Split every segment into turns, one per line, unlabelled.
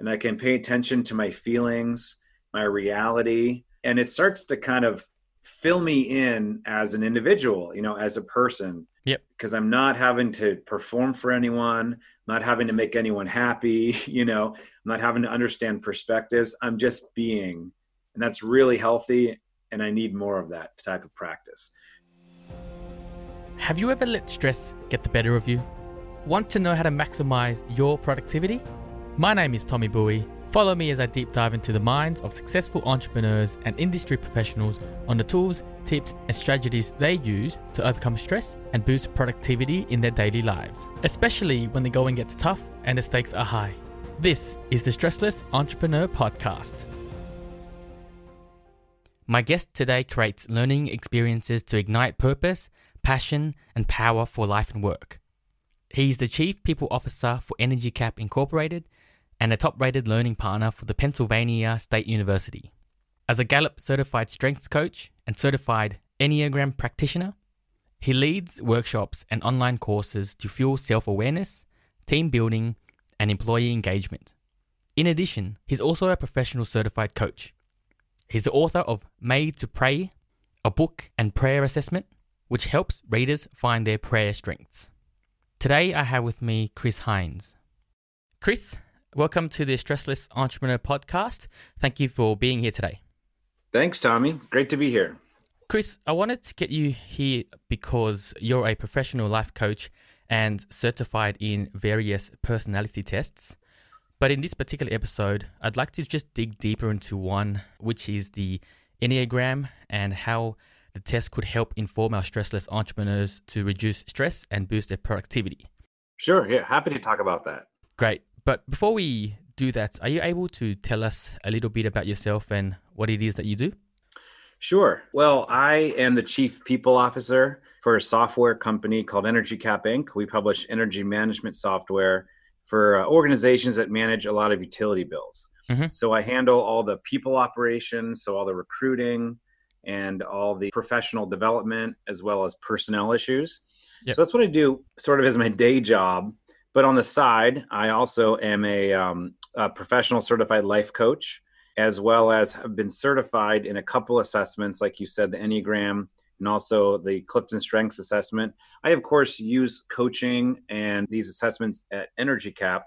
and I can pay attention to my feelings, my reality, and it starts to kind of fill me in as an individual, you know, as a person.
Yep.
Because I'm not having to perform for anyone, not having to make anyone happy, you know, I'm not having to understand perspectives. I'm just being. And that's really healthy. And I need more of that type of practice.
Have you ever let stress get the better of you? Want to know how to maximize your productivity? My name is Tommy Bowie. Follow me as I deep dive into the minds of successful entrepreneurs and industry professionals on the tools, tips, and strategies they use to overcome stress and boost productivity in their daily lives, especially when the going gets tough and the stakes are high. This is the Stressless Entrepreneur Podcast. My guest today creates learning experiences to ignite purpose, passion, and power for life and work. He's the Chief People Officer for EnergyCAP Incorporated and a top rated learning partner for the Pennsylvania State University. As a Gallup certified strengths coach and certified Enneagram practitioner, he leads workshops and online courses to fuel self awareness, team building, and employee engagement. In addition, he's also a professional certified coach. He's the author of Made to Pray, a book and prayer assessment, which helps readers find their prayer strengths. Today I have with me Chris Heinz. Chris, Welcome to the Stressless Entrepreneur Podcast. Thank you for being here today.
Thanks, Tommy. Great to be here.
Chris, I wanted to get you here because you're a professional life coach and certified in various personality tests. But in this particular episode, I'd like to just dig deeper into one, which is the Enneagram and how the test could help inform our stressless entrepreneurs to reduce stress and boost their productivity.
Sure. Yeah. Happy to talk about that.
Great. But before we do that, are you able to tell us a little bit about yourself and what it is that you do?
Sure. Well, I am the chief people officer for a software company called EnergyCAP Inc. We publish energy management software for uh, organizations that manage a lot of utility bills. Mm-hmm. So I handle all the people operations, so all the recruiting and all the professional development as well as personnel issues. Yep. So that's what I do sort of as my day job. But on the side, I also am a, um, a professional certified life coach, as well as have been certified in a couple assessments, like you said, the Enneagram and also the Clifton Strengths Assessment. I, of course, use coaching and these assessments at EnergyCAP,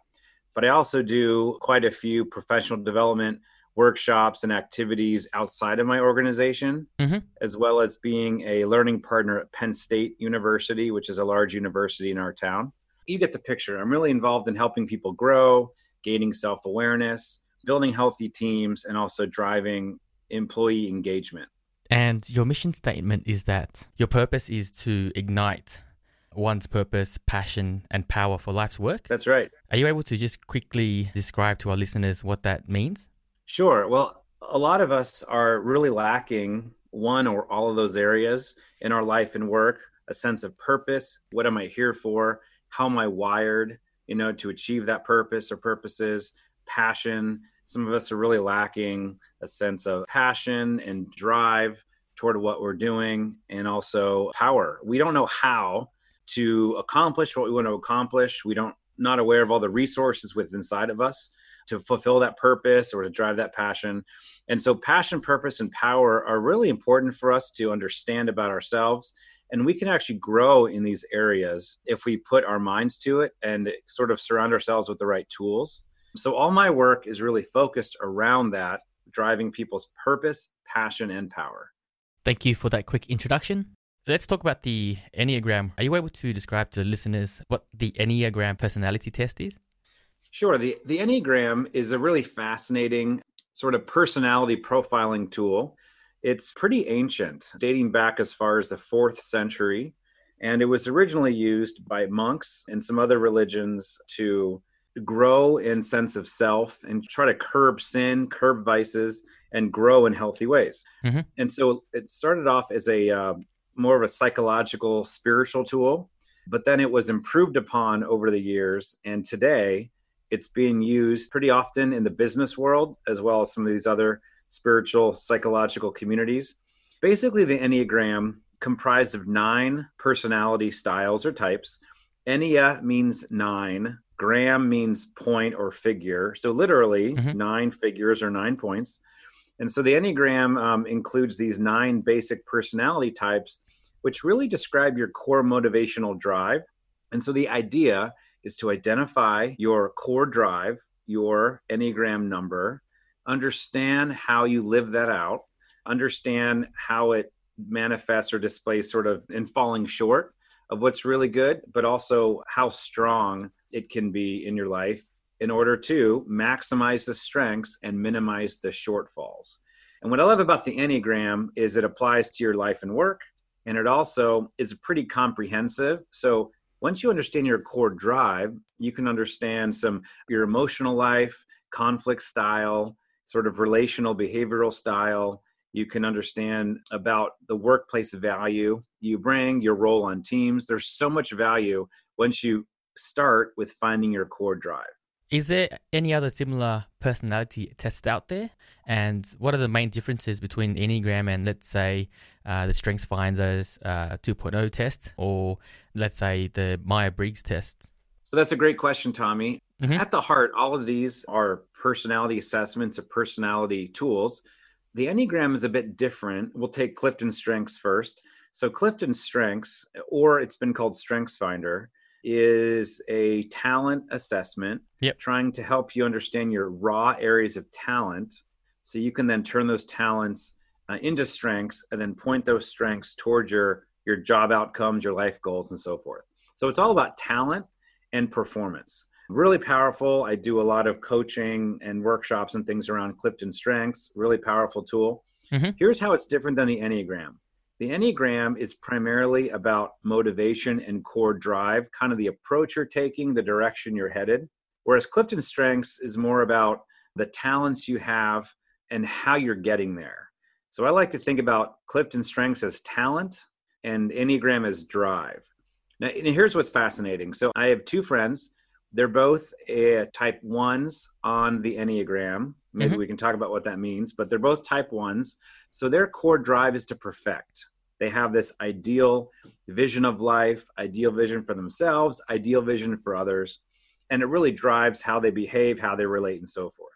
but I also do quite a few professional development workshops and activities outside of my organization, mm-hmm. as well as being a learning partner at Penn State University, which is a large university in our town you get the picture. I'm really involved in helping people grow, gaining self awareness, building healthy teams, and also driving employee engagement.
And your mission statement is that your purpose is to ignite one's purpose, passion, and power for life's work.
That's right.
Are you able to just quickly describe to our listeners what that means?
Sure. Well, a lot of us are really lacking one or all of those areas in our life and work a sense of purpose. What am I here for? How am I wired, you know, to achieve that purpose or purposes, passion. Some of us are really lacking a sense of passion and drive toward what we're doing and also power. We don't know how to accomplish what we want to accomplish. We don't not aware of all the resources within inside of us to fulfill that purpose or to drive that passion. And so passion, purpose and power are really important for us to understand about ourselves and we can actually grow in these areas if we put our minds to it and sort of surround ourselves with the right tools. So, all my work is really focused around that, driving people's purpose, passion, and power.
Thank you for that quick introduction. Let's talk about the Enneagram. Are you able to describe to listeners what the Enneagram personality test is?
Sure. The, the Enneagram is a really fascinating sort of personality profiling tool it's pretty ancient, dating back as far as the fourth century. And it was originally used by monks and some other religions to grow in sense of self and try to curb sin, curb vices, and grow in healthy ways. Mm-hmm. And so it started off as a uh, more of a psychological, spiritual tool, but then it was improved upon over the years. And today it's being used pretty often in the business world as well as some of these other spiritual psychological communities. Basically, the Enneagram comprised of nine personality styles or types. Ennea means nine, Gram means point or figure. So literally, mm-hmm. nine figures or nine points. And so the Enneagram um, includes these nine basic personality types, which really describe your core motivational drive. And so the idea is to identify your core drive, your Enneagram number, understand how you live that out, understand how it manifests or displays sort of in falling short of what's really good, but also how strong it can be in your life in order to maximize the strengths and minimize the shortfalls. And what I love about the Enneagram is it applies to your life and work, and it also is pretty comprehensive. So once you understand your core drive, you can understand some your emotional life, conflict style, sort of relational behavioral style. You can understand about the workplace value you bring, your role on teams. There's so much value once you start with finding your core drive.
Is there any other similar personality tests out there? And what are the main differences between Enneagram and, let's say, uh, the Strengths Finders uh, 2.0 test, or let's say the Myers Briggs test?
So that's a great question, Tommy. Mm-hmm. At the heart, all of these are personality assessments or personality tools. The Enneagram is a bit different. We'll take Clifton Strengths first. So, Clifton Strengths, or it's been called Strengths Finder, is a talent assessment
yep.
trying to help you understand your raw areas of talent so you can then turn those talents uh, into strengths and then point those strengths towards your your job outcomes your life goals and so forth so it's all about talent and performance really powerful i do a lot of coaching and workshops and things around clifton strengths really powerful tool mm-hmm. here's how it's different than the enneagram the Enneagram is primarily about motivation and core drive, kind of the approach you're taking, the direction you're headed. Whereas Clifton Strengths is more about the talents you have and how you're getting there. So I like to think about Clifton Strengths as talent and Enneagram as drive. Now, here's what's fascinating. So I have two friends. They're both uh, type ones on the Enneagram. Maybe mm-hmm. we can talk about what that means, but they're both type ones. So their core drive is to perfect. They have this ideal vision of life, ideal vision for themselves, ideal vision for others. And it really drives how they behave, how they relate, and so forth.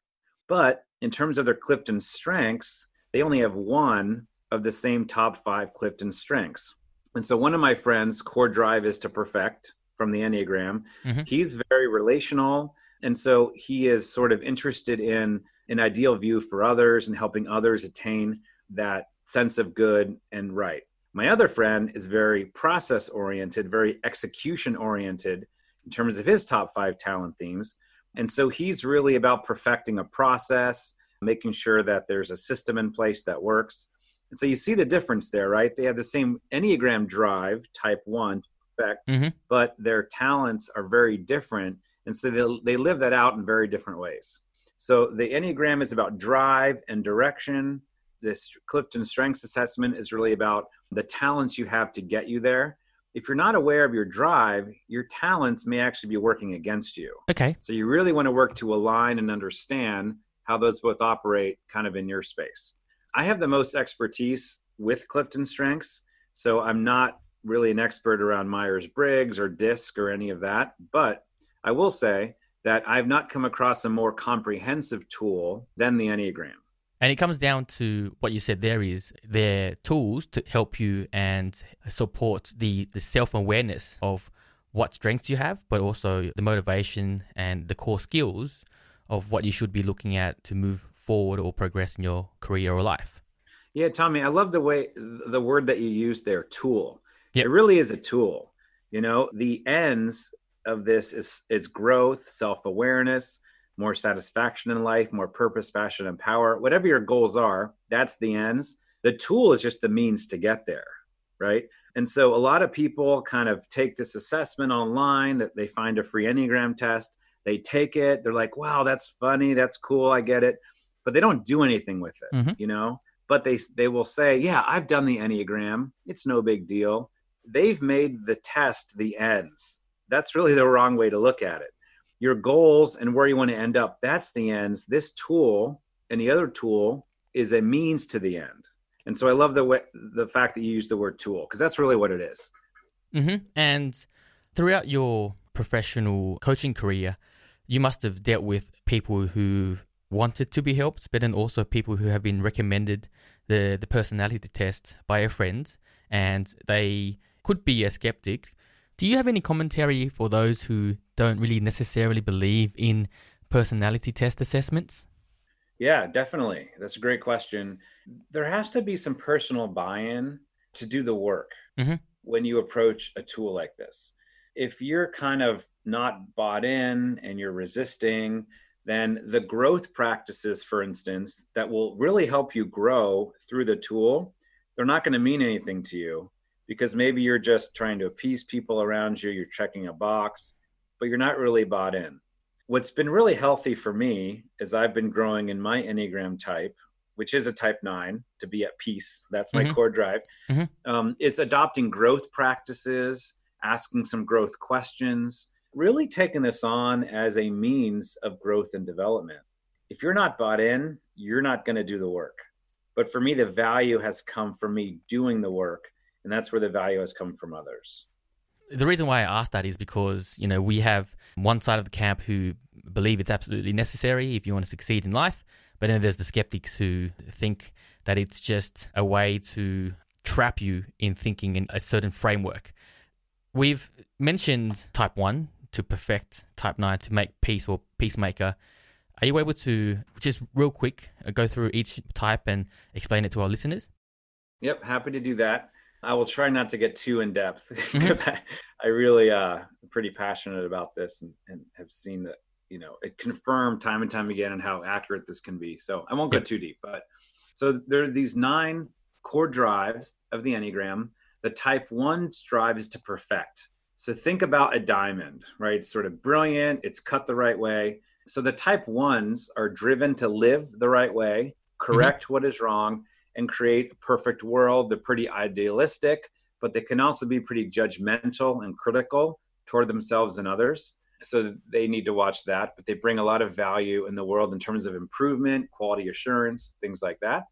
But in terms of their Clifton strengths, they only have one of the same top five Clifton strengths. And so one of my friends' core drive is to perfect from the Enneagram. Mm-hmm. He's very relational. And so he is sort of interested in an ideal view for others and helping others attain that sense of good and right. My other friend is very process oriented, very execution oriented in terms of his top five talent themes. And so he's really about perfecting a process, making sure that there's a system in place that works. And so you see the difference there, right? They have the same Enneagram drive, type one, mm-hmm. but their talents are very different. And so they, they live that out in very different ways. So the Enneagram is about drive and direction. This Clifton Strengths Assessment is really about the talents you have to get you there. If you're not aware of your drive, your talents may actually be working against you.
Okay.
So you really want to work to align and understand how those both operate kind of in your space. I have the most expertise with Clifton Strengths, so I'm not really an expert around Myers Briggs or DISC or any of that, but I will say that I've not come across a more comprehensive tool than the Enneagram.
And it comes down to what you said there is their tools to help you and support the, the self awareness of what strengths you have, but also the motivation and the core skills of what you should be looking at to move forward or progress in your career or life.
Yeah, Tommy, I love the way the word that you used there, tool. Yep. It really is a tool. You know, the ends of this is is growth, self-awareness, more satisfaction in life, more purpose, passion, and power. Whatever your goals are, that's the ends. The tool is just the means to get there, right? And so a lot of people kind of take this assessment online that they find a free Enneagram test. They take it, they're like, wow, that's funny, that's cool, I get it. But they don't do anything with it, mm-hmm. you know? But they they will say, yeah, I've done the Enneagram. It's no big deal. They've made the test the ends. That's really the wrong way to look at it your goals and where you want to end up that's the ends this tool and the other tool is a means to the end and so i love the way the fact that you use the word tool because that's really what it is.
Mm-hmm. and throughout your professional coaching career, you must have dealt with people who've wanted to be helped, but then also people who have been recommended the, the personality test by a friend and they could be a skeptic. Do you have any commentary for those who don't really necessarily believe in personality test assessments?
Yeah, definitely. That's a great question. There has to be some personal buy in to do the work mm-hmm. when you approach a tool like this. If you're kind of not bought in and you're resisting, then the growth practices, for instance, that will really help you grow through the tool, they're not going to mean anything to you because maybe you're just trying to appease people around you, you're checking a box, but you're not really bought in. What's been really healthy for me is I've been growing in my Enneagram type, which is a type nine, to be at peace. That's my mm-hmm. core drive. Mm-hmm. Um, is adopting growth practices, asking some growth questions, really taking this on as a means of growth and development. If you're not bought in, you're not going to do the work. But for me, the value has come from me doing the work, and that's where the value has come from others.
The reason why I ask that is because, you know, we have one side of the camp who believe it's absolutely necessary if you want to succeed in life, but then there's the skeptics who think that it's just a way to trap you in thinking in a certain framework. We've mentioned type 1 to perfect type 9 to make peace or peacemaker. Are you able to just real quick uh, go through each type and explain it to our listeners?
Yep, happy to do that. I will try not to get too in depth because mm-hmm. I, I really uh am pretty passionate about this and, and have seen that you know it confirmed time and time again and how accurate this can be. So I won't go too deep, but so there are these nine core drives of the Enneagram. The type one drive is to perfect. So think about a diamond, right? It's sort of brilliant, it's cut the right way. So the type ones are driven to live the right way, correct mm-hmm. what is wrong, and create a perfect world. They're pretty idealistic, but they can also be pretty judgmental and critical toward themselves and others. So they need to watch that, but they bring a lot of value in the world in terms of improvement, quality assurance, things like that.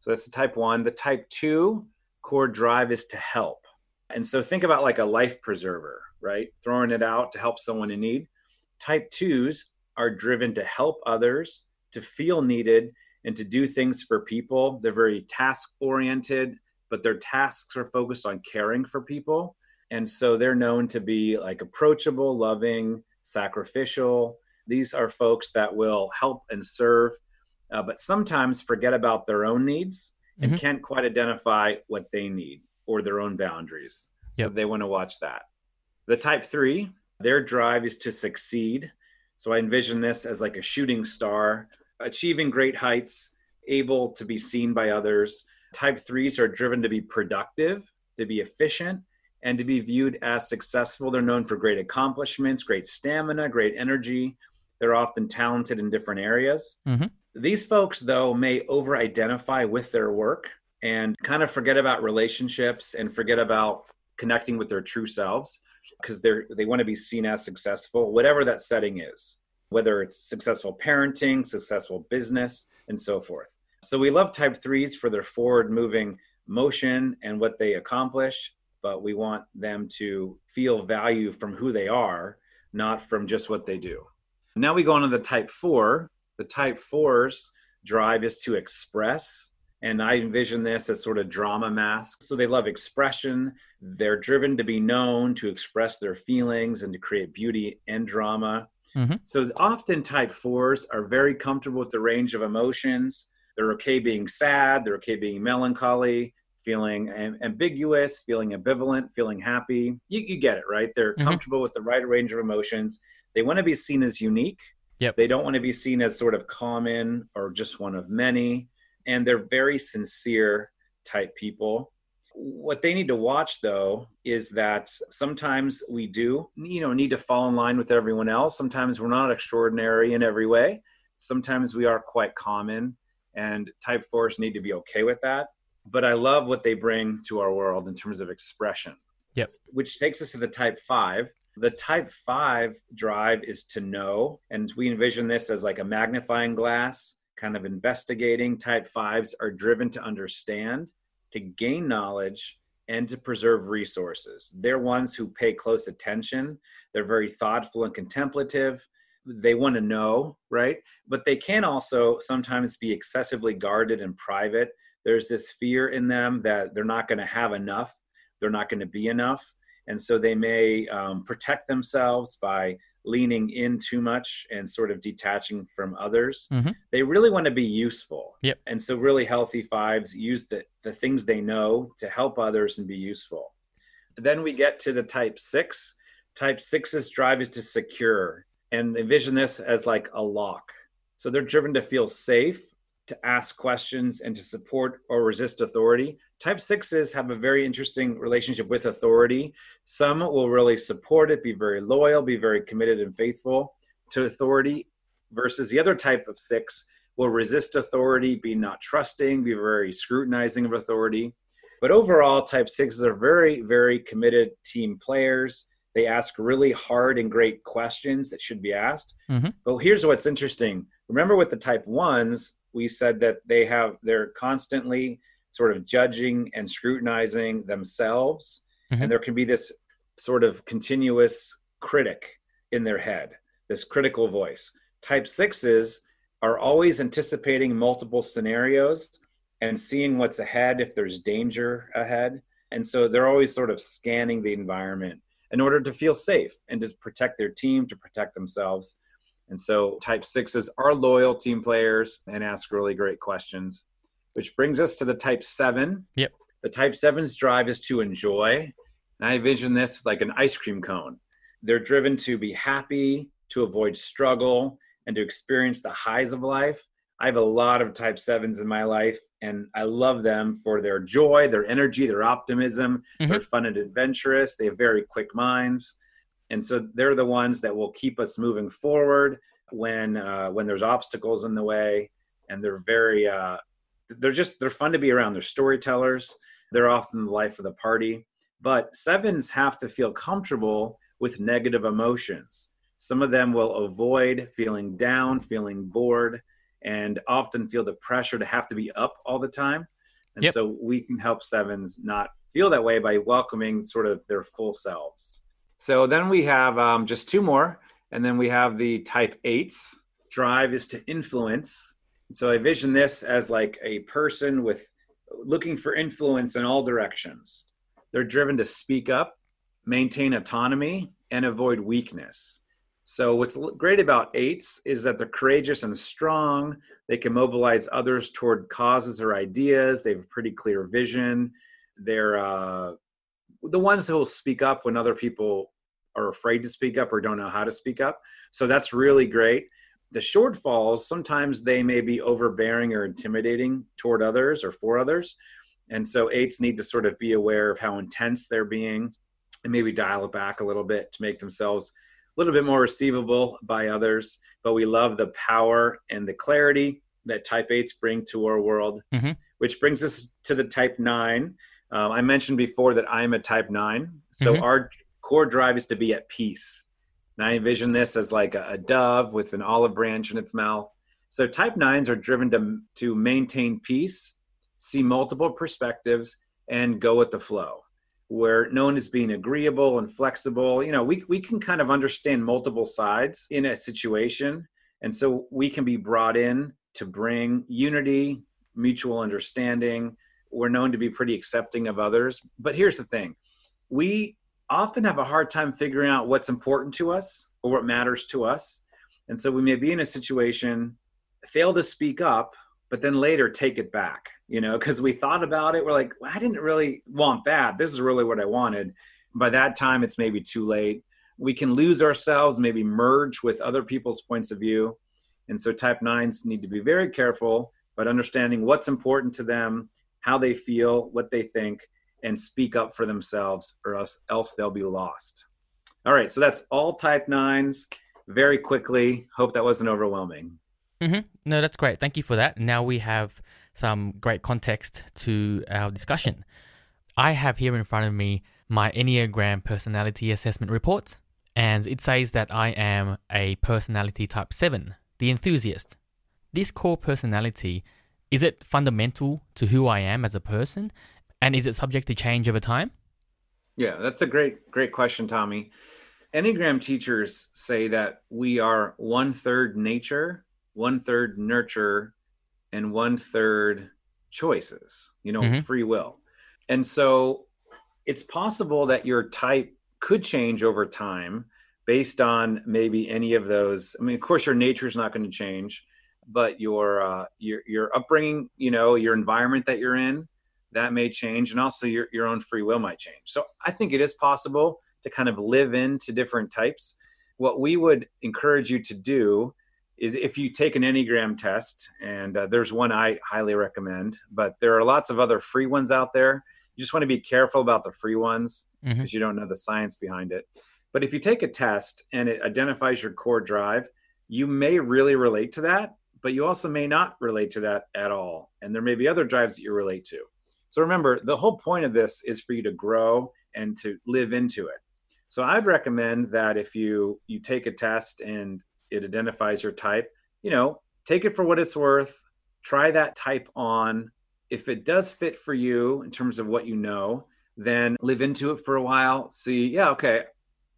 So that's the type one. The type two core drive is to help. And so think about like a life preserver, right? Throwing it out to help someone in need. Type twos are driven to help others, to feel needed, and to do things for people. They're very task oriented, but their tasks are focused on caring for people. And so they're known to be like approachable, loving, sacrificial. These are folks that will help and serve, uh, but sometimes forget about their own needs and mm-hmm. can't quite identify what they need or their own boundaries. Yep. So they want to watch that. The type three, their drive is to succeed. So I envision this as like a shooting star, achieving great heights, able to be seen by others. Type threes are driven to be productive, to be efficient, and to be viewed as successful. They're known for great accomplishments, great stamina, great energy. They're often talented in different areas. Mm-hmm. These folks, though, may over identify with their work and kind of forget about relationships and forget about connecting with their true selves because they're they want to be seen as successful whatever that setting is whether it's successful parenting successful business and so forth so we love type threes for their forward moving motion and what they accomplish but we want them to feel value from who they are not from just what they do now we go on to the type four the type fours drive is to express and I envision this as sort of drama masks. So they love expression. They're driven to be known, to express their feelings, and to create beauty and drama. Mm-hmm. So often type fours are very comfortable with the range of emotions. They're okay being sad. They're okay being melancholy, feeling ambiguous, feeling ambivalent, feeling happy. You, you get it, right? They're mm-hmm. comfortable with the right range of emotions. They want to be seen as unique. Yep. They don't want to be seen as sort of common or just one of many and they're very sincere type people what they need to watch though is that sometimes we do you know need to fall in line with everyone else. Sometimes we're not extraordinary in every way. Sometimes we are quite common and type fours need to be okay with that. But i love what they bring to our world in terms of expression
yep.
which takes us to the type five. The type five drive is to know and we envision this as like a magnifying glass kind of investigating. Type fives are driven to understand, to gain knowledge, and to preserve resources. They're ones who pay close attention. They're very thoughtful and contemplative. They want to know, right? But they can also sometimes be excessively guarded and private. There's this fear in them that they're not going to have enough, they're not going to be enough. And so they may um, protect themselves by leaning in too much and sort of detaching from others. Mm-hmm. They really want to be useful.
Yep.
And so really healthy fives use the, the things they know to help others and be useful. Then we get to the type six. Type six's drive is to secure and envision this as like a lock. So they're driven to feel safe to ask questions and to support or resist authority. Type sixes have a very interesting relationship with authority. Some will really support it, be very loyal, be very committed and faithful to authority, versus the other type of six will resist authority, be not trusting, be very scrutinizing of authority. But overall, type sixes are very, very committed team players. They ask really hard and great questions that should be asked. Mm-hmm. But here's what's interesting. Remember with the type ones, we said that they have they're constantly sort of judging and scrutinizing themselves. Mm-hmm. and there can be this sort of continuous critic in their head this critical voice. Type sixes are always anticipating multiple scenarios and seeing what's ahead if there's danger ahead. And so they're always sort of scanning the environment in order to feel safe and to protect their team to protect themselves. And so type sixes are loyal team players and ask really great questions, which brings us to the type seven.
Yep.
The type seven's drive is to enjoy. And I envision this like an ice cream cone. They're driven to be happy, to avoid struggle, and to experience the highs of life. I have a lot of type sevens in my life, and I love them for their joy, their energy, their optimism. Mm-hmm. They're fun and adventurous. They have very quick minds and so they're the ones that will keep us moving forward when uh, when there's obstacles in the way and they're very uh, they're just they're fun to be around. They're storytellers. They're often the life of the party. But sevens have to feel comfortable with negative emotions. Some of them will avoid feeling down feeling bored and often feel the pressure to have to be up all the time. And yep. so we can help sevens not feel that way by welcoming sort of their full selves. So then we have um, just two more, and then we have the type eights. Drive is to influence. So I vision this as like a person with looking for influence in all directions. They're driven to speak up, maintain autonomy, and avoid weakness. So what's great about eights is that they're courageous and strong. They can mobilize others toward causes or ideas. They have a pretty clear vision. They're uh, the ones who will speak up when other people are afraid to speak up or don't know how to speak up. So that's really great. The shortfalls, sometimes they may be overbearing or intimidating toward others or for others. And so eights need to sort of be aware of how intense they're being and maybe dial it back a little bit to make themselves a little bit more receivable by others. But we love the power and the clarity that type eights bring to our world, mm-hmm. which brings us to the type nine. Um, I mentioned before that I'm a type nine. So mm-hmm. our core drive is to be at peace. And I envision this as like a, a dove with an olive branch in its mouth. So type nines are driven to, to maintain peace, see multiple perspectives, and go with the flow. Where known as being agreeable and flexible, you know, we, we can kind of understand multiple sides in a situation. And so we can be brought in to bring unity, mutual understanding. We're known to be pretty accepting of others. But here's the thing we often have a hard time figuring out what's important to us or what matters to us. And so we may be in a situation, fail to speak up, but then later take it back, you know, because we thought about it. We're like, well, I didn't really want that. This is really what I wanted. By that time, it's maybe too late. We can lose ourselves, maybe merge with other people's points of view. And so type nines need to be very careful about understanding what's important to them, how they feel, what they think, and speak up for themselves or else, else they'll be lost. All right, so that's all type nines very quickly. Hope that wasn't overwhelming.
Mm-hmm. No, that's great. Thank you for that. Now we have some great context to our discussion. I have here in front of me my Enneagram personality assessment report, and it says that I am a personality type 7, the enthusiast. This core personality is it fundamental to who I am as a person? And is it subject to change over time?
Yeah, that's a great, great question, Tommy. Enneagram teachers say that we are one third nature, one third nurture, and one third choices, you know, mm-hmm. free will. And so it's possible that your type could change over time based on maybe any of those. I mean, of course, your nature is not going to change, but your uh, your your upbringing, you know, your environment that you're in, that may change, and also your your own free will might change. So I think it is possible to kind of live into different types. What we would encourage you to do is if you take an Enneagram test, and uh, there's one I highly recommend, but there are lots of other free ones out there. You just want to be careful about the free ones because mm-hmm. you don't know the science behind it. But if you take a test and it identifies your core drive, you may really relate to that, but you also may not relate to that at all. And there may be other drives that you relate to. So remember, the whole point of this is for you to grow and to live into it. So I'd recommend that if you you take a test and it identifies your type, you know, take it for what it's worth, try that type on. If it does fit for you in terms of what you know, then live into it for a while. See, yeah, okay.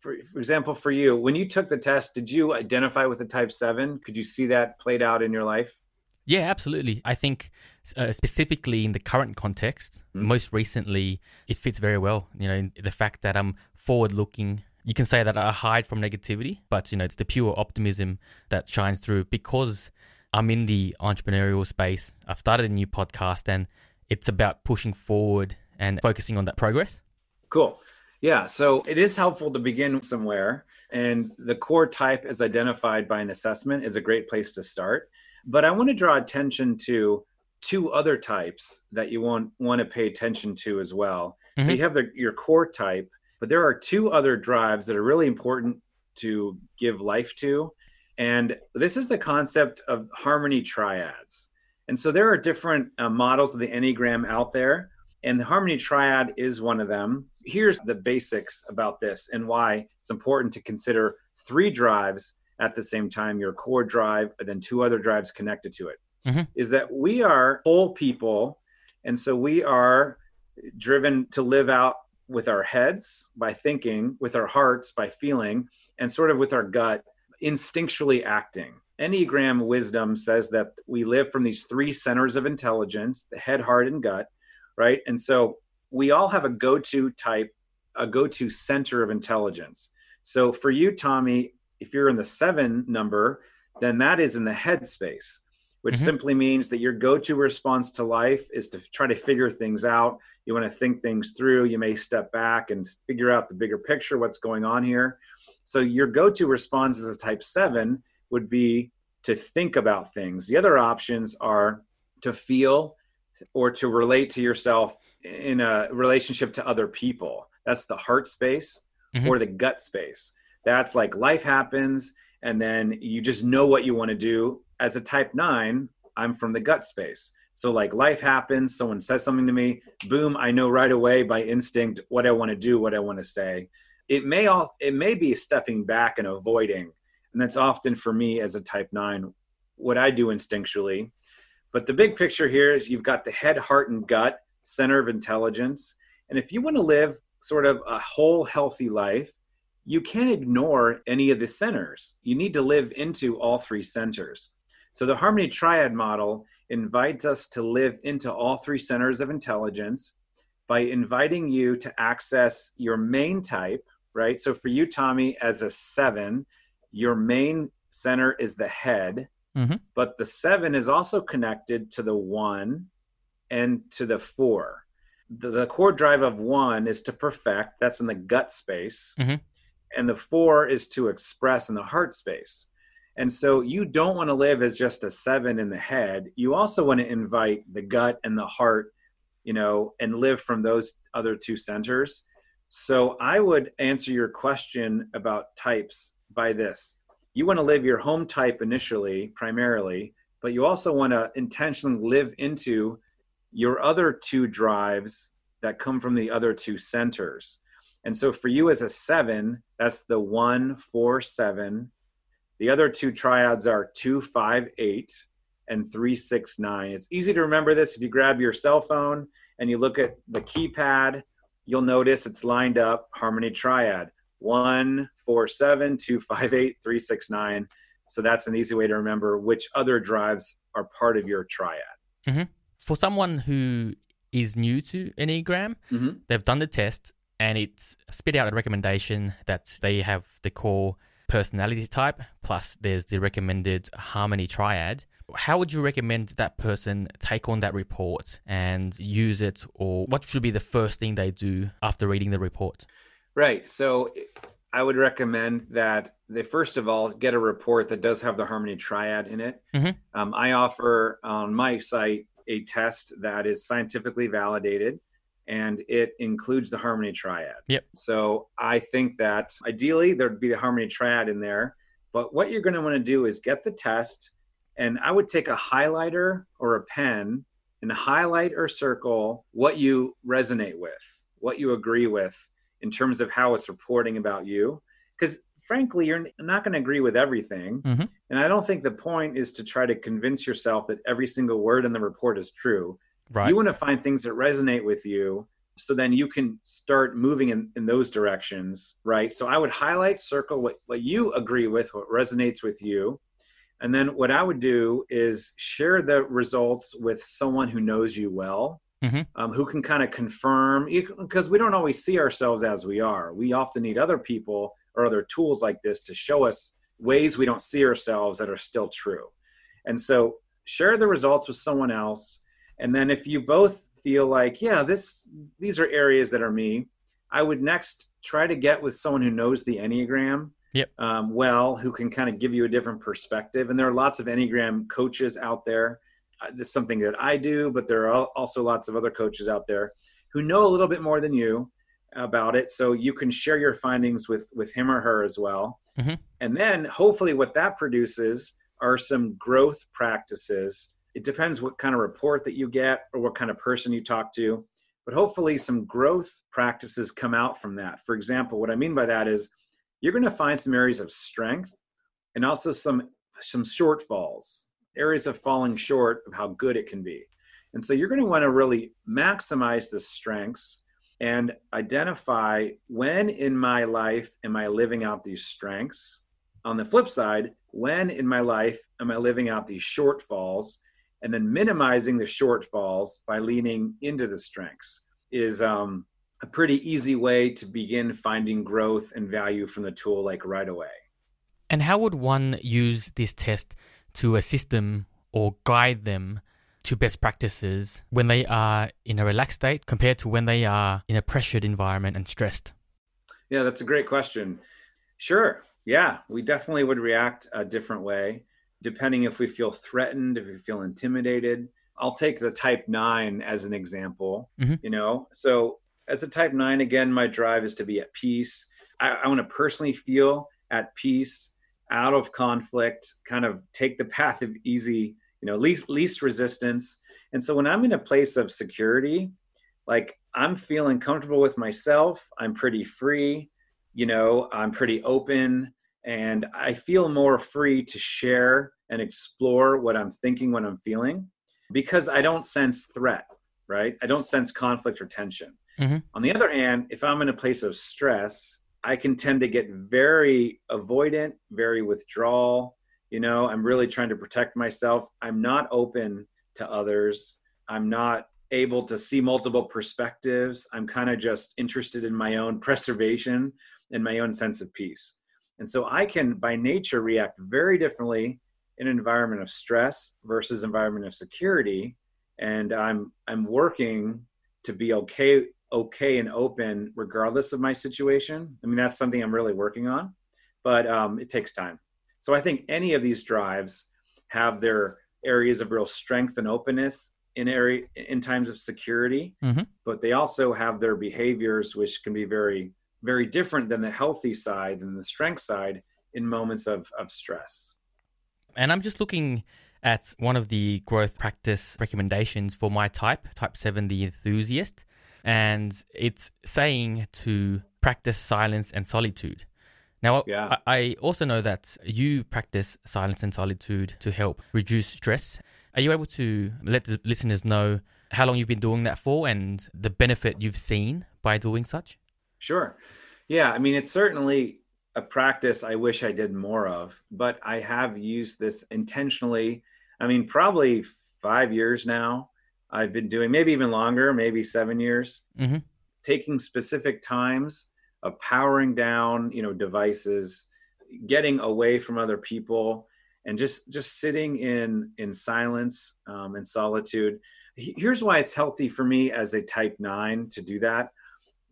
For, for example, for you, when you took the test, did you identify with the type seven? Could you see that played out in your life?
Yeah, absolutely. I think uh, specifically in the current context, mm-hmm. most recently, it fits very well. You know, the fact that I'm forward looking. You can say that I hide from negativity, but you know, it's the pure optimism that shines through because I'm in the entrepreneurial space. I've started a new podcast and it's about pushing forward and focusing on that progress.
Cool. Yeah. So it is helpful to begin somewhere. And the core type, as identified by an assessment, is a great place to start. But I want to draw attention to two other types that you want want to pay attention to as well. Mm-hmm. So you have the, your core type, but there are two other drives that are really important to give life to. And this is the concept of harmony triads. And so there are different uh, models of the Enneagram out there, and the harmony triad is one of them. Here's the basics about this and why it's important to consider three drives at the same time your core drive and then two other drives connected to it. Mm-hmm. Is that we are whole people and so we are driven to live out with our heads by thinking with our hearts by feeling and sort of with our gut instinctually acting enneagram wisdom says that we live from these three centers of intelligence the head heart and gut right and so we all have a go-to type a go-to center of intelligence so for you tommy if you're in the seven number, then that is in the head space, which mm-hmm. simply means that your go to response to life is to try to figure things out. You want to think things through. You may step back and figure out the bigger picture, what's going on here. So, your go to response as a type seven would be to think about things. The other options are to feel or to relate to yourself in a relationship to other people. That's the heart space mm-hmm. or the gut space. That's like life happens, and then you just know what you want to do. As a type nine, I'm from the gut space. So like life happens, someone says something to me, boom, I know right away by instinct what I want to do, what I want to say. It may all it may be stepping back and avoiding. And that's often for me as a type 9 what I do instinctually. But the big picture here is you've got the head, heart and gut, center of intelligence. And if you want to live sort of a whole healthy life, you can't ignore any of the centers. You need to live into all three centers. So the Harmony Triad model invites us to live into all three centers of intelligence by inviting you to access your main type, right? So for you, Tommy, as a seven, your main center is the head, mm-hmm. but the seven is also connected to the one and to the four. The, the core drive of one is to perfect, that's in the gut space. Mm-hmm and the four is to express in the heart space. And so you don't want to live as just a seven in the head. You also want to invite the gut and the heart, you know, and live from those other two centers. So I would answer your question about types by this. You want to live your home type initially, primarily, but you also want to intentionally live into your other two drives that come from the other two centers. And so for you as a seven, that's the one, four, seven. The other two triads are two, five, eight. and 369. It's easy to remember this if you grab your cell phone and you look at the keypad, you'll notice it's lined up Harmony Triad one, four, seven, two, five, eight, three, six, nine. So that's an easy way to remember which other drives are part of your triad.
Mm-hmm. For someone who is new to Enneagram, mm-hmm. they've done the test and it's spit out a recommendation that they have the core personality type, plus there's the recommended harmony triad. How would you recommend that person take on that report and use it, or what should be the first thing they do after reading the report?
Right. So I would recommend that they first of all get a report that does have the harmony triad in it. Mm-hmm. Um, I offer on my site a test that is scientifically validated and it includes the harmony triad.
Yep.
So I think that ideally there'd be the harmony triad in there, but what you're going to want to do is get the test and I would take a highlighter or a pen and highlight or circle what you resonate with, what you agree with in terms of how it's reporting about you because frankly you're not going to agree with everything mm-hmm. and i don't think the point is to try to convince yourself that every single word in the report is true right. you want to find things that resonate with you so then you can start moving in, in those directions right so i would highlight circle what, what you agree with what resonates with you and then what i would do is share the results with someone who knows you well mm-hmm. um, who can kind of confirm because we don't always see ourselves as we are. We often need other people or other tools like this to show us ways we don't see ourselves that are still true. And so share the results with someone else. And then if you both feel like, yeah, this these are areas that are me, I would next try to get with someone who knows the Enneagram
yep.
um, well, who can kind of give you a different perspective. And there are lots of Enneagram coaches out there this is something that I do, but there are also lots of other coaches out there who know a little bit more than you about it. So you can share your findings with with him or her as well. Mm-hmm. And then hopefully what that produces are some growth practices. It depends what kind of report that you get or what kind of person you talk to, but hopefully some growth practices come out from that. For example, what I mean by that is you're going to find some areas of strength and also some some shortfalls areas of falling short of how good it can be. And so you're going to want to really maximize the strengths and identify when in my life am I living out these strengths. On the flip side, when in my life am I living out these shortfalls? And then minimizing the shortfalls by leaning into the strengths is um, a pretty easy way to begin finding growth and value from the tool like right away.
And how would one use this test to assist them or guide them to best practices when they are in a relaxed state compared to when they are in a pressured environment and stressed?
Yeah, that's a great question. Sure. Yeah, we definitely would react a different way depending if we feel threatened, if we feel intimidated. I'll take the type 9 as an example, mm-hmm. you know. So, as a type 9 again, my drive is to be at peace. I, I want to personally feel at peace out of conflict, kind of take the path of easy, you know, least least resistance. And so when I'm in a place of security, like I'm feeling comfortable with myself, I'm pretty free, you know, I'm pretty open and I feel more free to share and explore what I'm thinking, what I'm feeling because I don't sense threat, right? I don't sense conflict or tension. Mm-hmm. On the other hand, if I'm in a place of stress, I can tend to get very avoidant, very withdrawal. You know, I'm really trying to protect myself. I'm not open to others. I'm not able to see multiple perspectives. I'm kind of just interested in my own preservation and my own sense of peace. And so I can, by nature, react very differently in an environment of stress versus environment of security. And I'm I'm working to be okay okay and open regardless of my situation. I mean, that's something I'm really working on, but um, it takes time. So I think any of these drives have their areas of real strength and openness in area in times of security, mm-hmm. but they also have their behaviors which can be very very different than the healthy side and the strength side in moments of, of stress.
And I'm just looking at one of the growth practice recommendations for my type, type 7, the enthusiast and it's saying to practice silence and solitude. Now, yeah. I also know that you practice silence and solitude to help reduce stress. Are you able to let the listeners know how long you've been doing that for and the benefit you've seen by doing such?
Sure. Yeah, I mean, it's certainly a practice I wish I did more of, but I have used this intentionally. I mean, probably five years now. I've been doing maybe even longer, maybe seven years, mm-hmm. taking specific times of powering down, you know, devices, getting away from other people, and just just sitting in in silence um, and solitude. Here's why it's healthy for me as a type nine to do that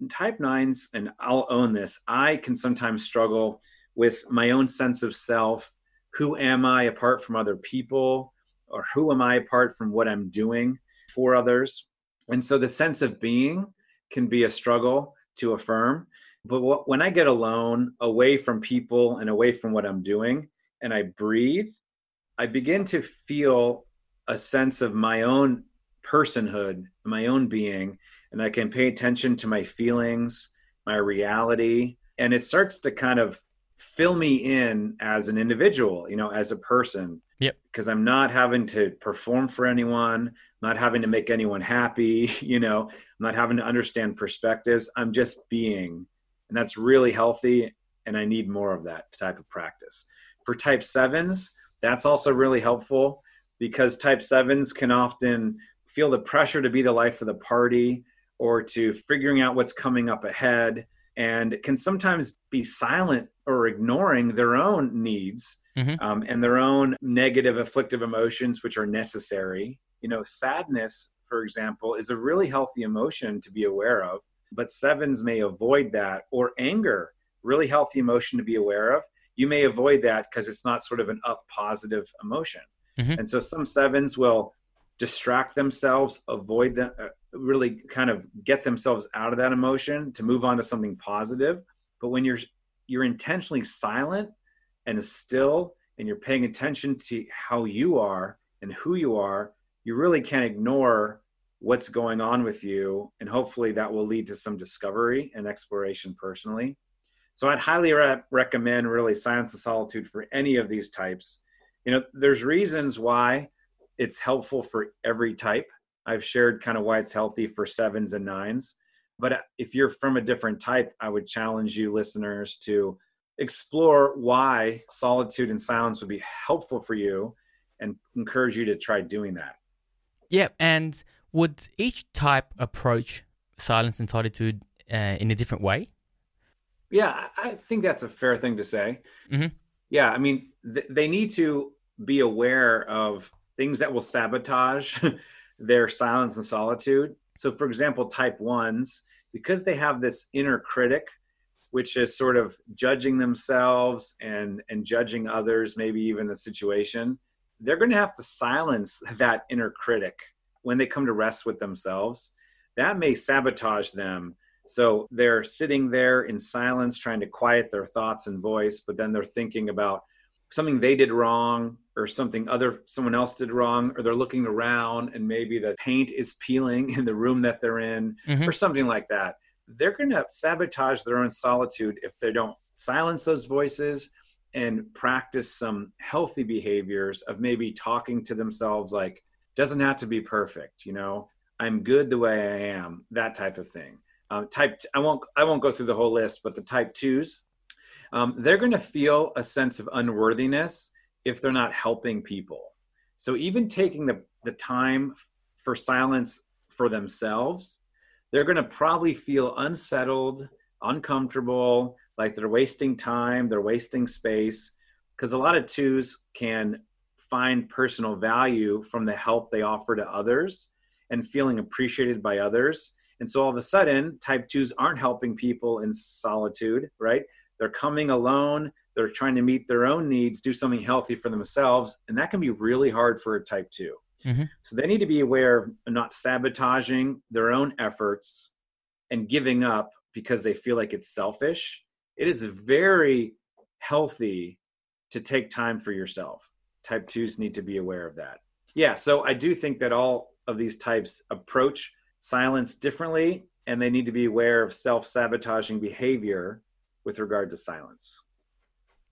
type nines, and I'll own this, I can sometimes struggle with my own sense of self. Who am I apart from other people? Or who am I apart from what I'm doing for others? And so the sense of being can be a struggle to affirm. But what, when I get alone, away from people and away from what I'm doing, and I breathe, I begin to feel a sense of my own personhood, my own being, and I can pay attention to my feelings, my reality, and it starts to kind of fill me in as an individual, you know, as a person.
Yep.
Because I'm not having to perform for anyone, not having to make anyone happy, you know, I'm not having to understand perspectives. I'm just being. And that's really healthy. And I need more of that type of practice. For type sevens, that's also really helpful because type sevens can often feel the pressure to be the life of the party or to figuring out what's coming up ahead and can sometimes be silent or ignoring their own needs mm-hmm. um, and their own negative afflictive emotions which are necessary you know sadness for example is a really healthy emotion to be aware of but sevens may avoid that or anger really healthy emotion to be aware of you may avoid that because it's not sort of an up positive emotion mm-hmm. and so some sevens will distract themselves avoid them uh, really kind of get themselves out of that emotion to move on to something positive. But when you're you're intentionally silent and still and you're paying attention to how you are and who you are you really can't ignore what's going on with you. And hopefully that will lead to some discovery and exploration personally. So i'd highly re- recommend really silence and solitude for any of these types. You know there's reasons why it's helpful for every type I've shared kind of why it's healthy for sevens and nines. But if you're from a different type, I would challenge you, listeners, to explore why solitude and silence would be helpful for you and encourage you to try doing that.
Yeah. And would each type approach silence and solitude uh, in a different way?
Yeah, I think that's a fair thing to say. Mm-hmm. Yeah. I mean, th- they need to be aware of things that will sabotage their silence and solitude. So, for example, type ones, because they have this inner critic, which is sort of judging themselves and and judging others, maybe even the situation, they're going to have to silence that inner critic when they come to rest with themselves. That may sabotage them. So they're sitting there in silence, trying to quiet their thoughts and voice, but then they're thinking about something they did wrong or something other someone else did wrong or they're looking around and maybe the paint is peeling in the room that they're in mm-hmm. or something like that. They're going to sabotage their own solitude if they don't silence those voices and practice some healthy behaviors of maybe talking to themselves like doesn't have to be perfect you know? I'm good the way i am that type of thing. Um, type t- I won't i won't go through the whole list but the type twos um, they're going to feel a sense of unworthiness if they're not helping people. So even taking the, the time for silence for themselves, they're going to probably feel unsettled, uncomfortable, like they're wasting time, they're wasting space. Because a lot of twos can find personal value from the help they offer to others and feeling appreciated by others. And so all of a sudden, type twos aren't helping people in solitude, right? they're coming alone they're trying to meet their own needs do something healthy for themselves and that can be really hard for a type 2 mm-hmm. so they need to be aware of not sabotaging their own efforts and giving up because they feel like it's selfish it is very healthy to take time for yourself type 2s need to be aware of that yeah so i do think that all of these types approach silence differently and they need to be aware of self-sabotaging behavior with regard to silence.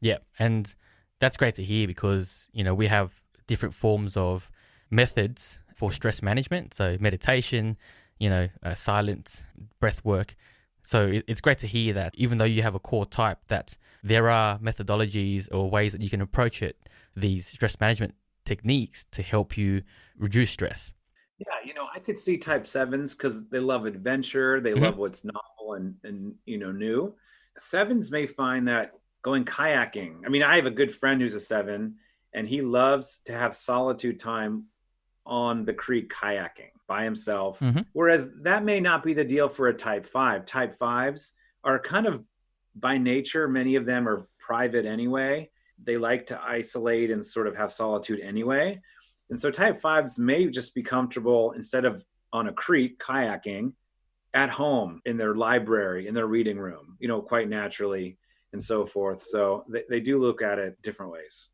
Yeah, and that's great to hear because you know we have different forms of methods for stress management. So meditation, you know, uh, silence, breath work. So it, it's great to hear that even though you have a core type, that there are methodologies or ways that you can approach it, these stress management techniques to help you reduce stress.
Yeah, you know, I could see type sevens because they love adventure, they mm-hmm. love what's novel and and you know new. Sevens may find that going kayaking. I mean, I have a good friend who's a seven, and he loves to have solitude time on the creek kayaking by himself. Mm-hmm. Whereas that may not be the deal for a type five. Type fives are kind of by nature, many of them are private anyway. They like to isolate and sort of have solitude anyway. And so type fives may just be comfortable instead of on a creek kayaking at home in their library, in their reading room, you know, quite naturally and so forth. So they, they do look at it different ways.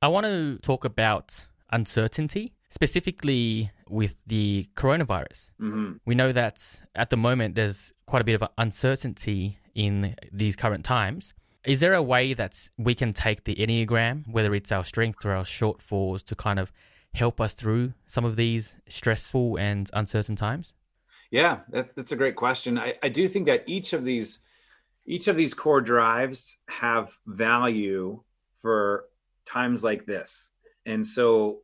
I want to talk about uncertainty, specifically with the coronavirus. Mm-hmm. We know that at the moment there's quite a bit of uncertainty in these current times. Is there a way that we can take the Enneagram, whether it's our strength or our shortfalls, to kind of help us through some of these stressful and uncertain times?
Yeah, that, that's a great question. I, I do think that each of these each of these core drives have value for times like this. And so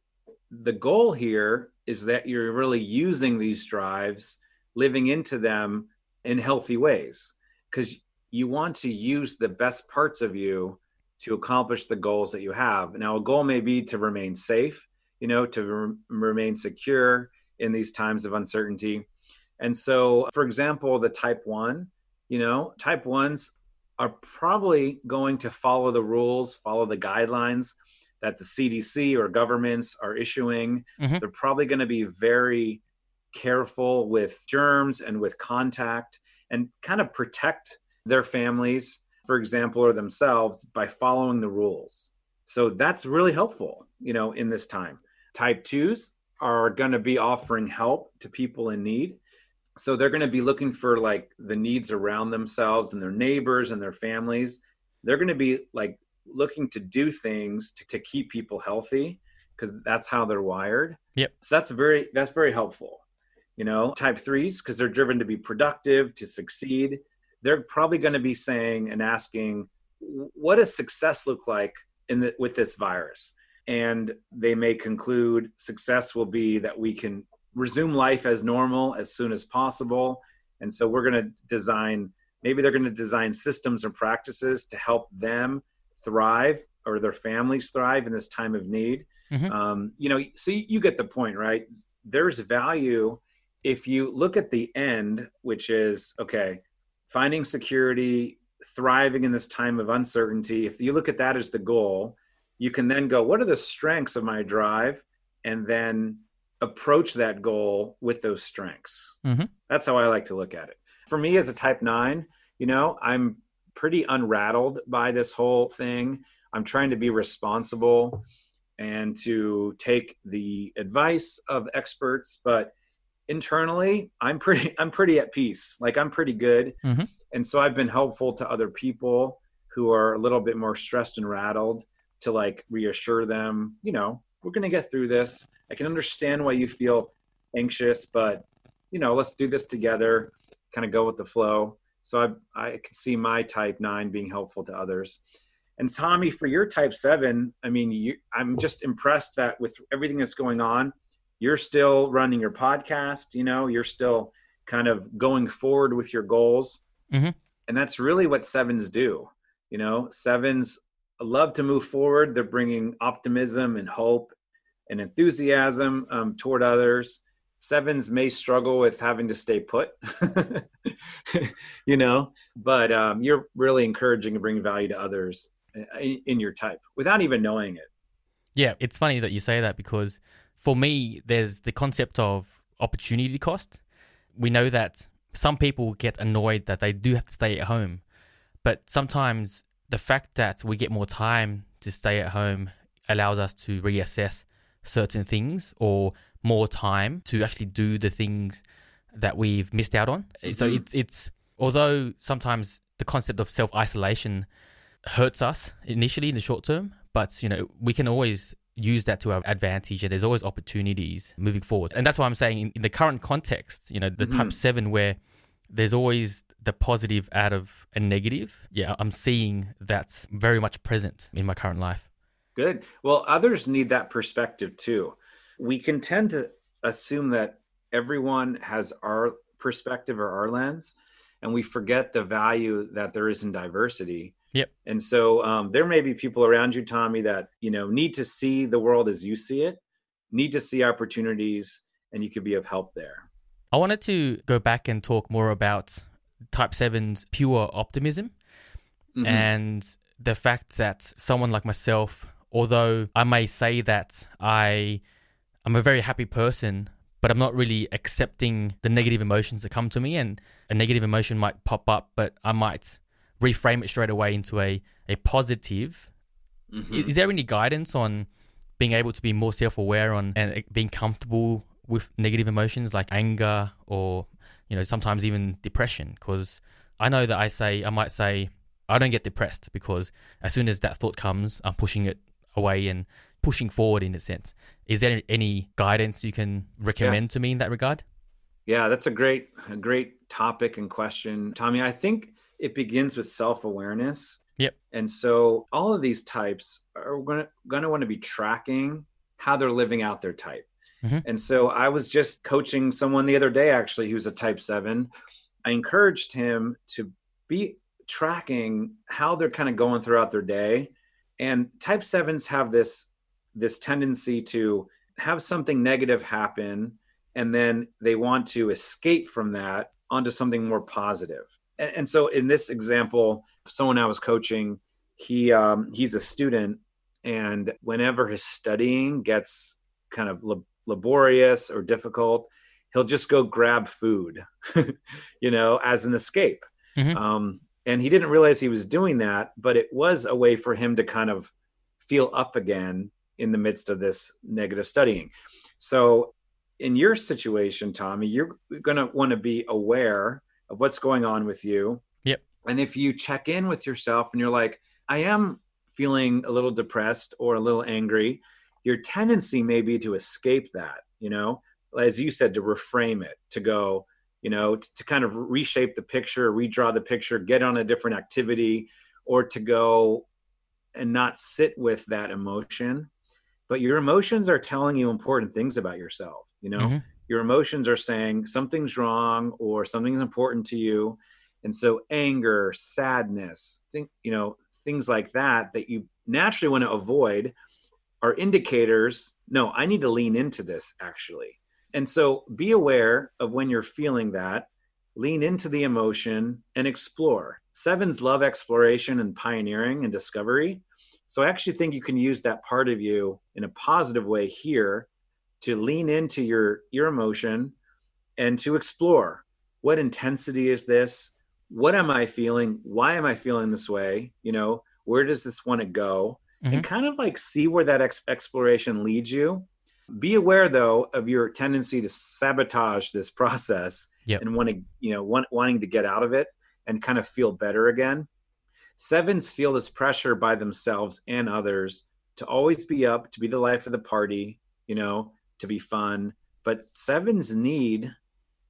the goal here is that you're really using these drives, living into them in healthy ways, because you want to use the best parts of you to accomplish the goals that you have. Now, a goal may be to remain safe, you know, to re- remain secure in these times of uncertainty. And so, for example, the type one, you know, type ones are probably going to follow the rules, follow the guidelines that the CDC or governments are issuing. Mm-hmm. They're probably going to be very careful with germs and with contact and kind of protect their families, for example, or themselves by following the rules. So that's really helpful, you know, in this time. Type twos are going to be offering help to people in need so they're going to be looking for like the needs around themselves and their neighbors and their families. They're going to be like looking to do things to, to keep people healthy because that's how they're wired.
Yep.
So that's very that's very helpful. You know type threes because they're driven to be productive to succeed. They're probably going to be saying and asking what does success look like in the, with this virus? And they may conclude success will be that we can resume life as normal as soon as possible. And so we're going to design, maybe they're going to design systems and practices to help them thrive or their families thrive in this time of need. Mm-hmm. Um, you know, so you get the point, right? There's value if you look at the end, which is okay, finding security, thriving in this time of uncertainty. If you look at that as the goal, you can then go, what are the strengths of my drive? And then approach that goal with those strengths. Mm-hmm. That's how I like to look at it. For me, as a type nine, you know, I'm pretty unrattled by this whole thing. I'm trying to be responsible and to take the advice of experts, but internally, I'm pretty I'm pretty at peace. Like I'm pretty good. Mm-hmm. And so I've been helpful to other people who are a little bit more stressed and rattled to like reassure them, you know, we're going to get through this I can understand why you feel anxious, but you know, let's do this together, kind of go with the flow. So I, I can see my type nine being helpful to others. And Tommy, for your type seven, I mean, you, I'm just impressed that with everything that's going on, you're still running your podcast, you know, you're still kind of going forward with your goals. Mm-hmm. And that's really what sevens do. You know, sevens love to move forward. They're bringing optimism and hope and enthusiasm um, toward others. Sevens may struggle with having to stay put, you know, but um, you're really encouraging and bringing value to others uh, in, in your type without even knowing it.
Yeah, it's funny that you say that because for me, there's the concept of opportunity cost. We know that some people get annoyed that they do have to stay at home, but sometimes the fact that we get more time to stay at home allows us to reassess certain things or more time to actually do the things that we've missed out on. Mm-hmm. So it's it's although sometimes the concept of self isolation hurts us initially in the short term, but you know we can always use that to our advantage and there's always opportunities moving forward and that's why i'm saying in, in the current context you know the mm-hmm. type 7 where there's always the positive out of a negative. Yeah i'm seeing that's very much present in my current life.
Good. Well others need that perspective too. We can tend to assume that everyone has our perspective or our lens and we forget the value that there is in diversity.
Yep.
And so um, there may be people around you, Tommy, that you know need to see the world as you see it, need to see opportunities, and you could be of help there.
I wanted to go back and talk more about Type 7's pure optimism mm-hmm. and the fact that someone like myself, although I may say that I I'm a very happy person, but I'm not really accepting the negative emotions that come to me and a negative emotion might pop up, but I might reframe it straight away into a, a positive. Mm-hmm. Is there any guidance on being able to be more self aware on and being comfortable with negative emotions like anger or you know sometimes even depression? Because I know that I say I might say I don't get depressed because as soon as that thought comes, I'm pushing it away and pushing forward in a sense. Is there any guidance you can recommend yeah. to me in that regard?
Yeah, that's a great, a great topic and question, Tommy. I think it begins with self-awareness
yep
and so all of these types are going to, going to want to be tracking how they're living out their type mm-hmm. and so i was just coaching someone the other day actually who's a type 7 i encouraged him to be tracking how they're kind of going throughout their day. And type 7s have this this tendency to have something negative happen and then they want to escape from that onto something more positive. And, and so in this example, someone I was coaching, he um, he's a student, and whenever his studying gets kind of laborious or difficult, he'll just go grab food, you know, as an escape. Mm-hmm. Um, and he didn't realize he was doing that, but it was a way for him to kind of feel up again in the midst of this negative studying. So, in your situation, Tommy, you're going to want to be aware of what's going on with you.
Yep.
And if you check in with yourself and you're like, I am feeling a little depressed or a little angry, your tendency may be to escape that, you know, as you said, to reframe it, to go, you know, to, to kind of reshape the picture, redraw the picture, get on a different activity, or to go and not sit with that emotion. But your emotions are telling you important things about yourself, you know. Mm-hmm your emotions are saying something's wrong or something's important to you and so anger sadness think you know things like that that you naturally want to avoid are indicators. No i need to lean into this actually. And so be aware of when you're feeling that. Lean into the emotion and explore. Sevens love exploration and pioneering and discovery. So i actually think you can use that part of you in a positive way here to lean into your your emotion and to explore. What intensity is this? What am i feeling? Why am i feeling this way? You know where does this want to go mm-hmm. and kind of like see where that ex- exploration leads you be aware though of your tendency to sabotage this process
yep.
and want to you know want, wanting to get out of it and kind of feel better again sevens feel this pressure by themselves and others to always be up to be the life of the party you know to be fun but sevens need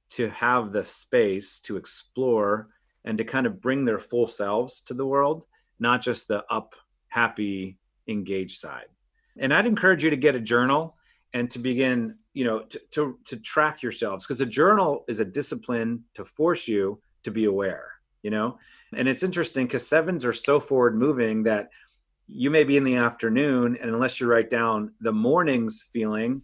to have the space to explore and to kind of bring their full selves to the world not just the up happy engaged side and i'd encourage you to get a journal and to begin you know to to, to track yourselves because a journal is a discipline to force you to be aware you know and it's interesting because sevens are so forward moving that you may be in the afternoon and unless you write down the morning's feeling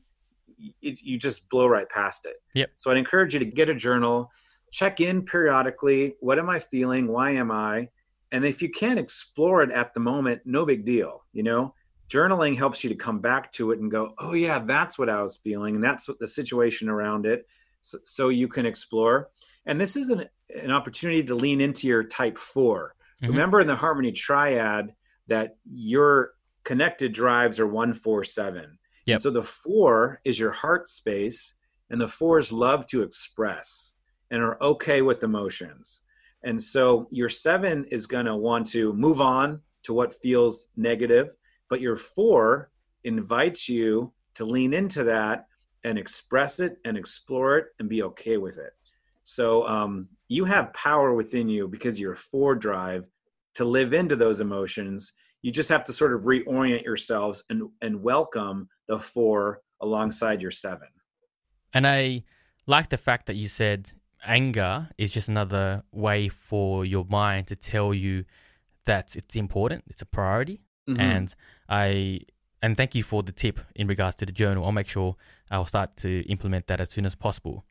it, you just blow right past it.
Yep.
So I'd encourage you to get a journal, check in periodically. What am I feeling? Why am I? And if you can't explore it at the moment, no big deal. You know, journaling helps you to come back to it and go, oh yeah, that's what I was feeling, and that's what the situation around it. So, so you can explore. And this is an, an opportunity to lean into your type 4 mm-hmm. Remember in the harmony triad that your connected drives are one, four, seven.
Yep.
So the four is your heart space, and the fours love to express and are okay with emotions. And so your seven is going to want to move on to what feels negative, but your four invites you to lean into that and express it and explore it and be okay with it. So um, you have power within you because you're four drive to live into those emotions. You just have to sort of reorient yourselves and and welcome the four alongside your seven.
And I like the fact that you said anger is just another way for your mind to tell you that it's important, it's a priority. Mm-hmm. And I and thank you for the tip in regards to the journal. I'll make sure I'll start to implement that as soon as possible.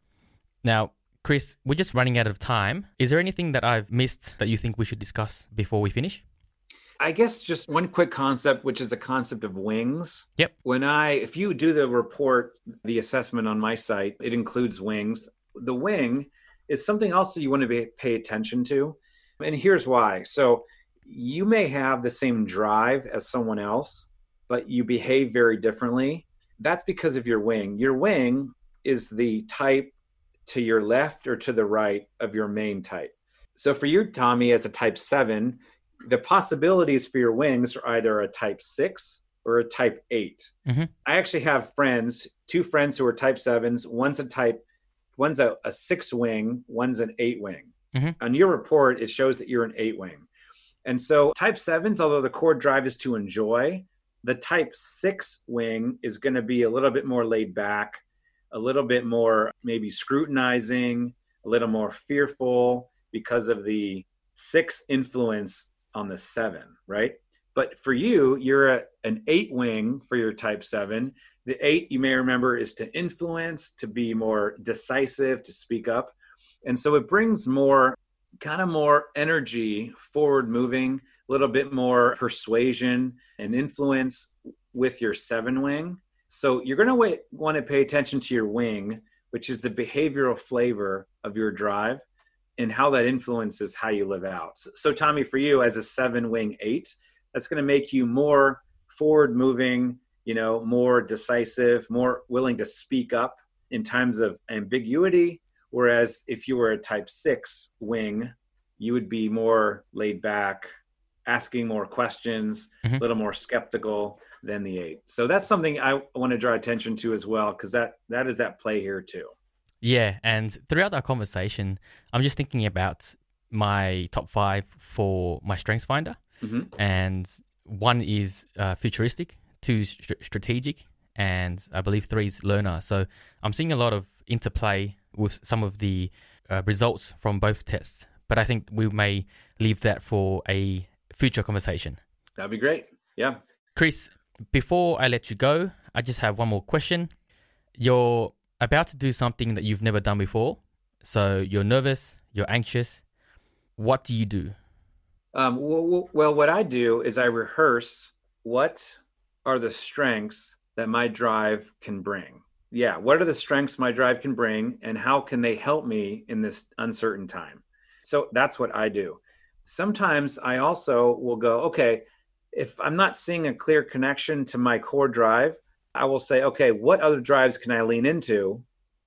Now, Chris, we're just running out of time. Is there anything that I've missed that you think we should discuss before we finish?
I guess just one quick concept, which is the concept of wings.
Yep.
When I, if you do the report, the assessment on my site, it includes wings. The wing is something else that you want to be, pay attention to. And here's why. So you may have the same drive as someone else, but you behave very differently. That's because of your wing. Your wing is the type to your left or to the right of your main type. So for you, Tommy, as a type seven, the possibilities for your wings are either a type six or a type 8 mm-hmm. I actually have friends, two friends who are type sevens. One's a type, one's a, a six wing, one's an eight wing. Mm-hmm. On your report, it shows that you're an eight wing. And so type sevens, although the core drive is to enjoy, the type six wing is going to be a little bit more laid back, a little bit more maybe scrutinizing, a little more fearful because of the six influence on the seven, right? But for you, you're a, an eight wing for your type seven. The eight, you may remember, is to influence, to be more decisive, to speak up. And so it brings more, kind of more energy, forward moving, a little bit more persuasion and influence with your seven wing. So you're going to want to pay attention to your wing, which is the behavioral flavor of your drive and how that influences how you live out. So, so Tommy, for you as a seven wing eight, that's going to make you more forward moving, you know, more decisive, more willing to speak up in times of ambiguity. Whereas if you were a type six wing, you would be more laid back, asking more questions, mm-hmm. a little more skeptical than the eight. So that's something I want to draw attention to as well, because that that is at play here too.
Yeah, and throughout our conversation, I'm just thinking about my top five for my Strengths Finder, mm-hmm. and one is uh, futuristic, two st- strategic, and I believe three is learner. So I'm seeing a lot of interplay with some of the uh, results from both tests, but I think we may leave that for a future conversation.
That'd be great. Yeah.
Chris, before I let you go, I just have one more question. You're about to do something that you've never done before. So you're nervous, you're anxious. What do you do?
Um, well, well, what I do is I rehearse what are the strengths that my drive can bring. Yeah, what are the strengths my drive can bring, and how can they help me in this uncertain time? So that's what I do. Sometimes I also will go, okay, if I'm not seeing a clear connection to my core drive, I will say, okay, what other drives can I lean into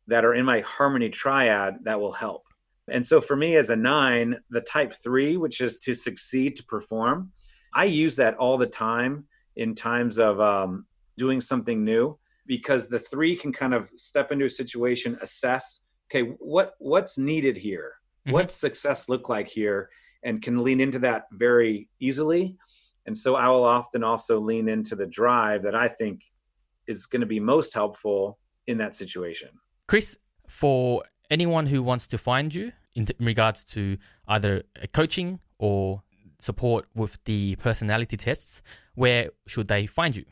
that are in my harmony triad that will help? And so for me as a nine, the type three, which is to succeed, to perform, I use that all the time in times of um, doing something new because the three can kind of step into a situation, assess, okay, what what's needed here? Mm-hmm. What's success look like here? And can lean into that very easily. And so I will often also lean into the drive that I think is going to be most helpful in that situation.
Chris, for anyone who wants to find you in, t- in regards to either coaching or support with the personality tests, where should they find you?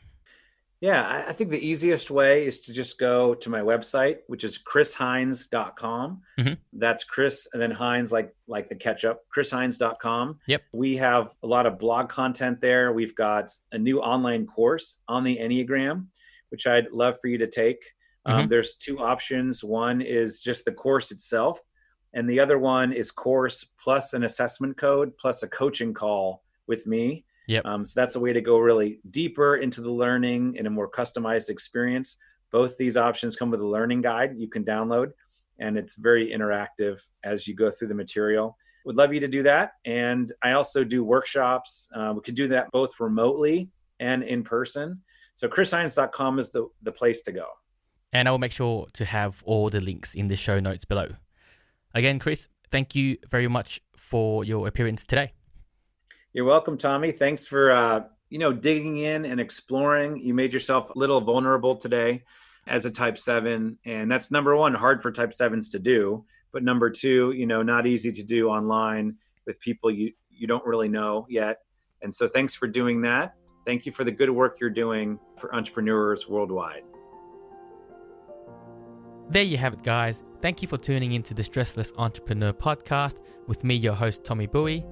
Yeah, I think the easiest way is to just go to my website, which is chrisheinz.com. Mm-hmm. That's Chris and then Heinz like like the ketchup, chrisheinz.com.
Yep.
We have a lot of blog content there. We've got a new online course on the Enneagram which I'd love for you to take. Um, mm-hmm. there's two options. One is just the course itself, and the other one is course plus an assessment code plus a coaching call with me.
Yep.
Um, so that's a way to go really deeper into the learning in a more customized experience. Both these options come with a learning guide you can download, and it's very interactive as you go through the material. would love you to do that. And I also do workshops. Uh, we could do that both remotely and in person. So chrisheinz.com is the, the place to go.
And I will make sure to have all the links in the show notes below. Again, Chris, thank you very much for your appearance today.
You're welcome, Tommy. Thanks for uh, you know digging in and exploring. You made yourself a little vulnerable today as a type 7 and that's number 1 hard for type 7s to do, but number 2, you know, not easy to do online with people you you don't really know yet. And so thanks for doing that. Thank you for the good work you're doing for entrepreneurs worldwide.
There you have it, guys. Thank you for tuning into the Stressless Entrepreneur podcast with me, your host, Tommy Bowie.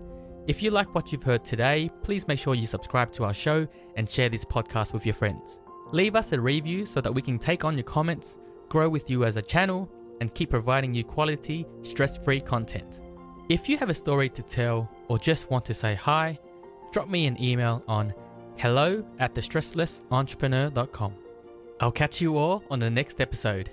If you like what you've heard today, please make sure you subscribe to our show and share this podcast with your friends. Leave us a review so that we can take on your comments, grow with you as a channel, and keep providing you quality, stress free content. If you have a story to tell or just want to say hi, drop me an email on hello at thestresslessentrepreneur.com. I'll catch you all on the next episode.